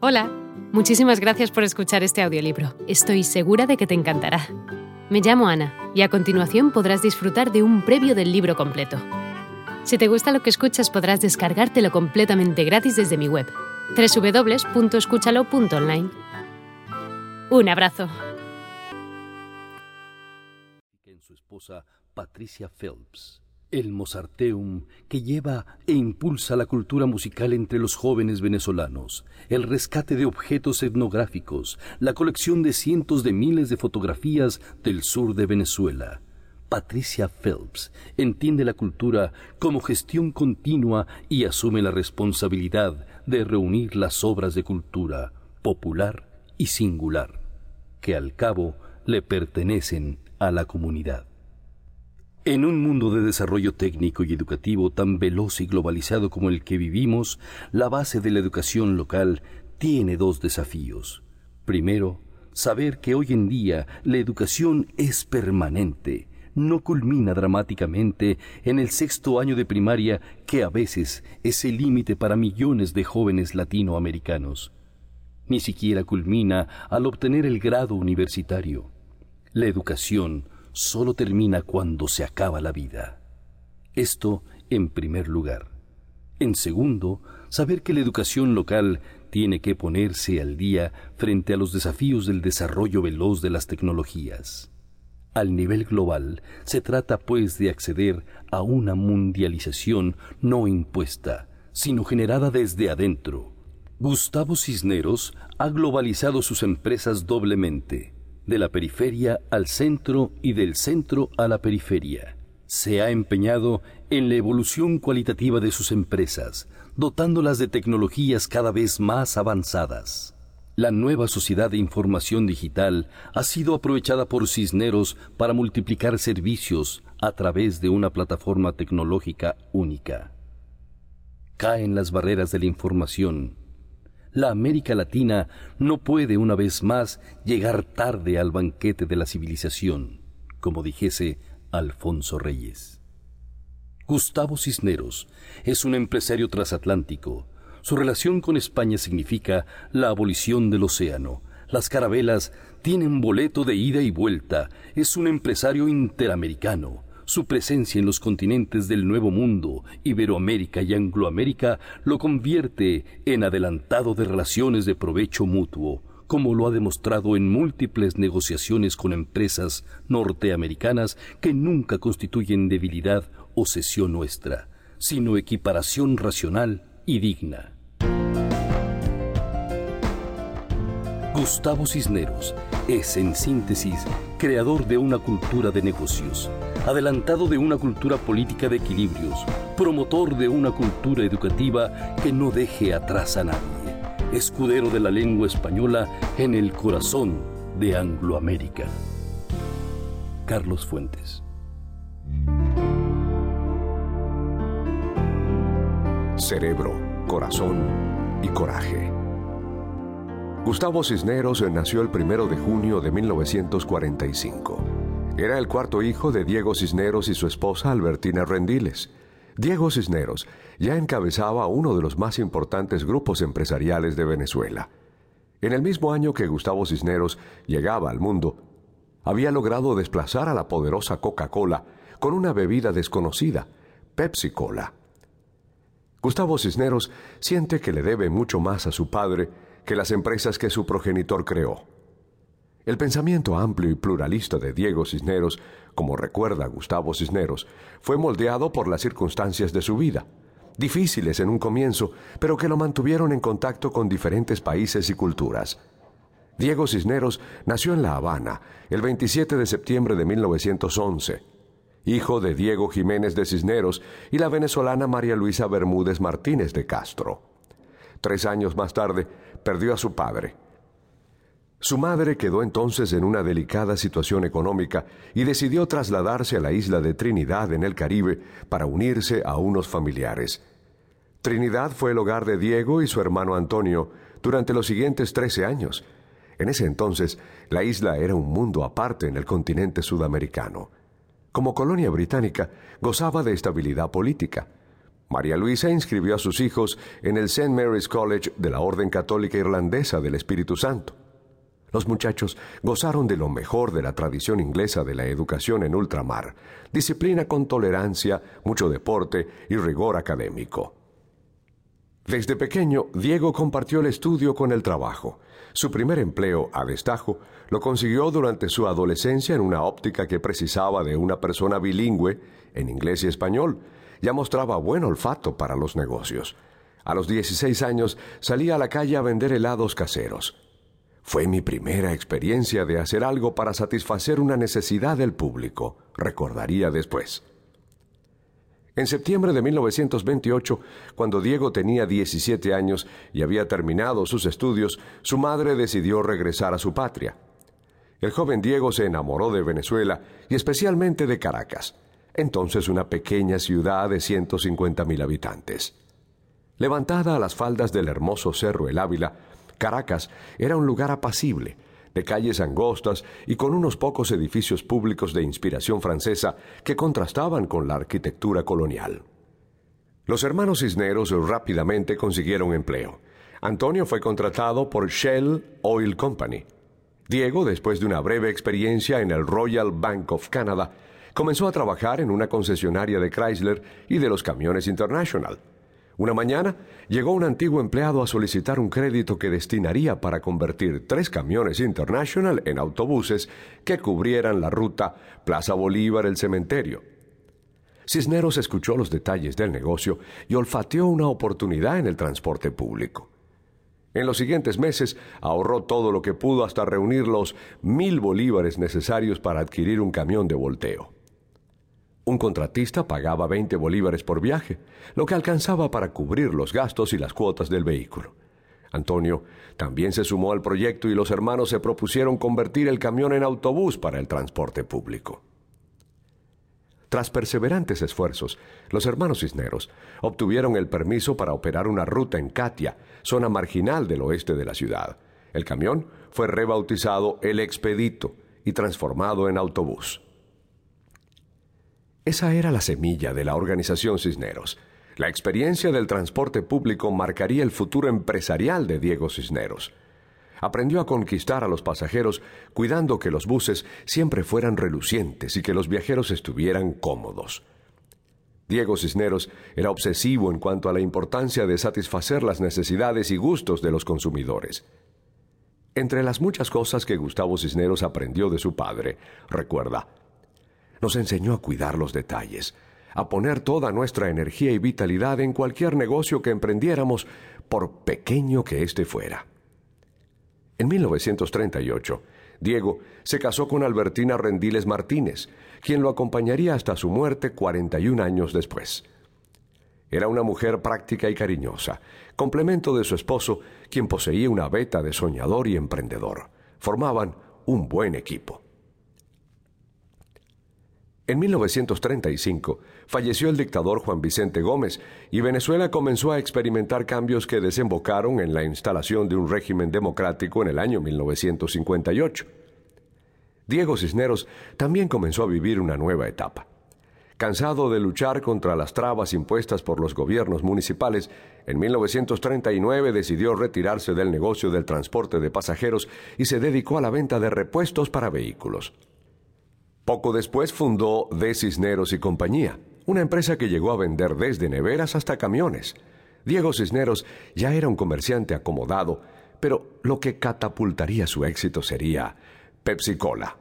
Hola, muchísimas gracias por escuchar este audiolibro. Estoy segura de que te encantará. Me llamo Ana y a continuación podrás disfrutar de un previo del libro completo. Si te gusta lo que escuchas podrás descargártelo completamente gratis desde mi web, www.escúchalo.online. Un abrazo. En su esposa Patricia Phelps el Mozarteum que lleva e impulsa la cultura musical entre los jóvenes venezolanos, el rescate de objetos etnográficos, la colección de cientos de miles de fotografías del sur de Venezuela. Patricia Phelps entiende la cultura como gestión continua y asume la responsabilidad de reunir las obras de cultura popular y singular, que al cabo le pertenecen a la comunidad. En un mundo de desarrollo técnico y educativo tan veloz y globalizado como el que vivimos, la base de la educación local tiene dos desafíos. Primero, saber que hoy en día la educación es permanente, no culmina dramáticamente en el sexto año de primaria que a veces es el límite para millones de jóvenes latinoamericanos. Ni siquiera culmina al obtener el grado universitario. La educación solo termina cuando se acaba la vida. Esto en primer lugar. En segundo, saber que la educación local tiene que ponerse al día frente a los desafíos del desarrollo veloz de las tecnologías. Al nivel global se trata pues de acceder a una mundialización no impuesta, sino generada desde adentro. Gustavo Cisneros ha globalizado sus empresas doblemente de la periferia al centro y del centro a la periferia. Se ha empeñado en la evolución cualitativa de sus empresas, dotándolas de tecnologías cada vez más avanzadas. La nueva sociedad de información digital ha sido aprovechada por Cisneros para multiplicar servicios a través de una plataforma tecnológica única. Caen las barreras de la información, la América Latina no puede una vez más llegar tarde al banquete de la civilización, como dijese Alfonso Reyes. Gustavo Cisneros es un empresario transatlántico. Su relación con España significa la abolición del océano. Las carabelas tienen boleto de ida y vuelta. Es un empresario interamericano su presencia en los continentes del Nuevo Mundo, Iberoamérica y Angloamérica, lo convierte en adelantado de relaciones de provecho mutuo, como lo ha demostrado en múltiples negociaciones con empresas norteamericanas que nunca constituyen debilidad o cesión nuestra, sino equiparación racional y digna. Gustavo Cisneros es, en síntesis, creador de una cultura de negocios adelantado de una cultura política de equilibrios, promotor de una cultura educativa que no deje atrás a nadie, escudero de la lengua española en el corazón de Angloamérica. Carlos Fuentes. Cerebro, corazón y coraje. Gustavo Cisneros nació el primero de junio de 1945. Era el cuarto hijo de Diego Cisneros y su esposa Albertina Rendiles. Diego Cisneros ya encabezaba uno de los más importantes grupos empresariales de Venezuela. En el mismo año que Gustavo Cisneros llegaba al mundo, había logrado desplazar a la poderosa Coca-Cola con una bebida desconocida, Pepsi Cola. Gustavo Cisneros siente que le debe mucho más a su padre que las empresas que su progenitor creó. El pensamiento amplio y pluralista de Diego Cisneros, como recuerda Gustavo Cisneros, fue moldeado por las circunstancias de su vida, difíciles en un comienzo, pero que lo mantuvieron en contacto con diferentes países y culturas. Diego Cisneros nació en La Habana el 27 de septiembre de 1911, hijo de Diego Jiménez de Cisneros y la venezolana María Luisa Bermúdez Martínez de Castro. Tres años más tarde perdió a su padre, su madre quedó entonces en una delicada situación económica y decidió trasladarse a la isla de Trinidad en el Caribe para unirse a unos familiares. Trinidad fue el hogar de Diego y su hermano Antonio durante los siguientes trece años. En ese entonces, la isla era un mundo aparte en el continente sudamericano. Como colonia británica, gozaba de estabilidad política. María Luisa inscribió a sus hijos en el St. Mary's College de la Orden Católica Irlandesa del Espíritu Santo. Los muchachos gozaron de lo mejor de la tradición inglesa de la educación en ultramar, disciplina con tolerancia, mucho deporte y rigor académico. Desde pequeño, Diego compartió el estudio con el trabajo. Su primer empleo, a destajo, lo consiguió durante su adolescencia en una óptica que precisaba de una persona bilingüe, en inglés y español. Ya mostraba buen olfato para los negocios. A los 16 años salía a la calle a vender helados caseros. Fue mi primera experiencia de hacer algo para satisfacer una necesidad del público, recordaría después. En septiembre de 1928, cuando Diego tenía 17 años y había terminado sus estudios, su madre decidió regresar a su patria. El joven Diego se enamoró de Venezuela y especialmente de Caracas, entonces una pequeña ciudad de 150.000 habitantes. Levantada a las faldas del hermoso cerro El Ávila, Caracas era un lugar apacible, de calles angostas y con unos pocos edificios públicos de inspiración francesa que contrastaban con la arquitectura colonial. Los hermanos Cisneros rápidamente consiguieron empleo. Antonio fue contratado por Shell Oil Company. Diego, después de una breve experiencia en el Royal Bank of Canada, comenzó a trabajar en una concesionaria de Chrysler y de los camiones International. Una mañana llegó un antiguo empleado a solicitar un crédito que destinaría para convertir tres camiones International en autobuses que cubrieran la ruta Plaza Bolívar el cementerio. Cisneros escuchó los detalles del negocio y olfateó una oportunidad en el transporte público. En los siguientes meses ahorró todo lo que pudo hasta reunir los mil bolívares necesarios para adquirir un camión de volteo. Un contratista pagaba 20 bolívares por viaje, lo que alcanzaba para cubrir los gastos y las cuotas del vehículo. Antonio también se sumó al proyecto y los hermanos se propusieron convertir el camión en autobús para el transporte público. Tras perseverantes esfuerzos, los hermanos Cisneros obtuvieron el permiso para operar una ruta en Katia, zona marginal del oeste de la ciudad. El camión fue rebautizado El Expedito y transformado en autobús. Esa era la semilla de la organización Cisneros. La experiencia del transporte público marcaría el futuro empresarial de Diego Cisneros. Aprendió a conquistar a los pasajeros cuidando que los buses siempre fueran relucientes y que los viajeros estuvieran cómodos. Diego Cisneros era obsesivo en cuanto a la importancia de satisfacer las necesidades y gustos de los consumidores. Entre las muchas cosas que Gustavo Cisneros aprendió de su padre, recuerda, nos enseñó a cuidar los detalles, a poner toda nuestra energía y vitalidad en cualquier negocio que emprendiéramos, por pequeño que éste fuera. En 1938, Diego se casó con Albertina Rendiles Martínez, quien lo acompañaría hasta su muerte 41 años después. Era una mujer práctica y cariñosa, complemento de su esposo, quien poseía una beta de soñador y emprendedor. Formaban un buen equipo. En 1935 falleció el dictador Juan Vicente Gómez y Venezuela comenzó a experimentar cambios que desembocaron en la instalación de un régimen democrático en el año 1958. Diego Cisneros también comenzó a vivir una nueva etapa. Cansado de luchar contra las trabas impuestas por los gobiernos municipales, en 1939 decidió retirarse del negocio del transporte de pasajeros y se dedicó a la venta de repuestos para vehículos. Poco después fundó De Cisneros y Compañía, una empresa que llegó a vender desde neveras hasta camiones. Diego Cisneros ya era un comerciante acomodado, pero lo que catapultaría su éxito sería Pepsi Cola.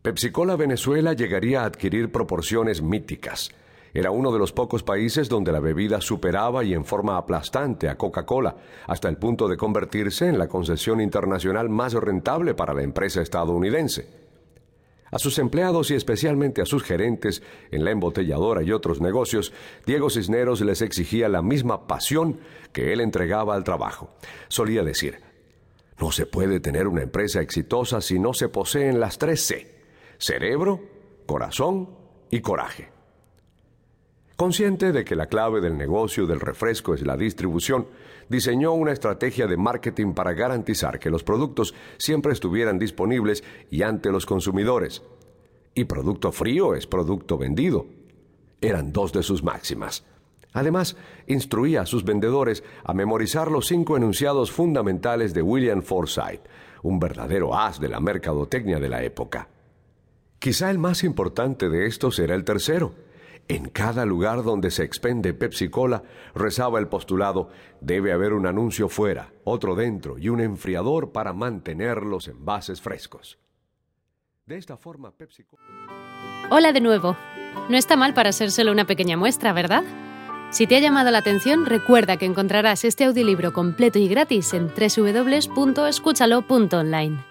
Pepsi Cola Venezuela llegaría a adquirir proporciones míticas. Era uno de los pocos países donde la bebida superaba y en forma aplastante a Coca-Cola, hasta el punto de convertirse en la concesión internacional más rentable para la empresa estadounidense. A sus empleados y especialmente a sus gerentes en la embotelladora y otros negocios, Diego Cisneros les exigía la misma pasión que él entregaba al trabajo. Solía decir, no se puede tener una empresa exitosa si no se poseen las tres C, cerebro, corazón y coraje. Consciente de que la clave del negocio del refresco es la distribución, diseñó una estrategia de marketing para garantizar que los productos siempre estuvieran disponibles y ante los consumidores. Y producto frío es producto vendido. eran dos de sus máximas. Además, instruía a sus vendedores a memorizar los cinco enunciados fundamentales de William Forsythe, un verdadero as de la mercadotecnia de la época. Quizá el más importante de estos era el tercero. En cada lugar donde se expende Pepsi Cola, rezaba el postulado, debe haber un anuncio fuera, otro dentro y un enfriador para mantener los envases frescos. De esta forma, Pepsi Cola... Hola de nuevo. No está mal para ser solo una pequeña muestra, ¿verdad? Si te ha llamado la atención, recuerda que encontrarás este audiolibro completo y gratis en www.escúchalo.online.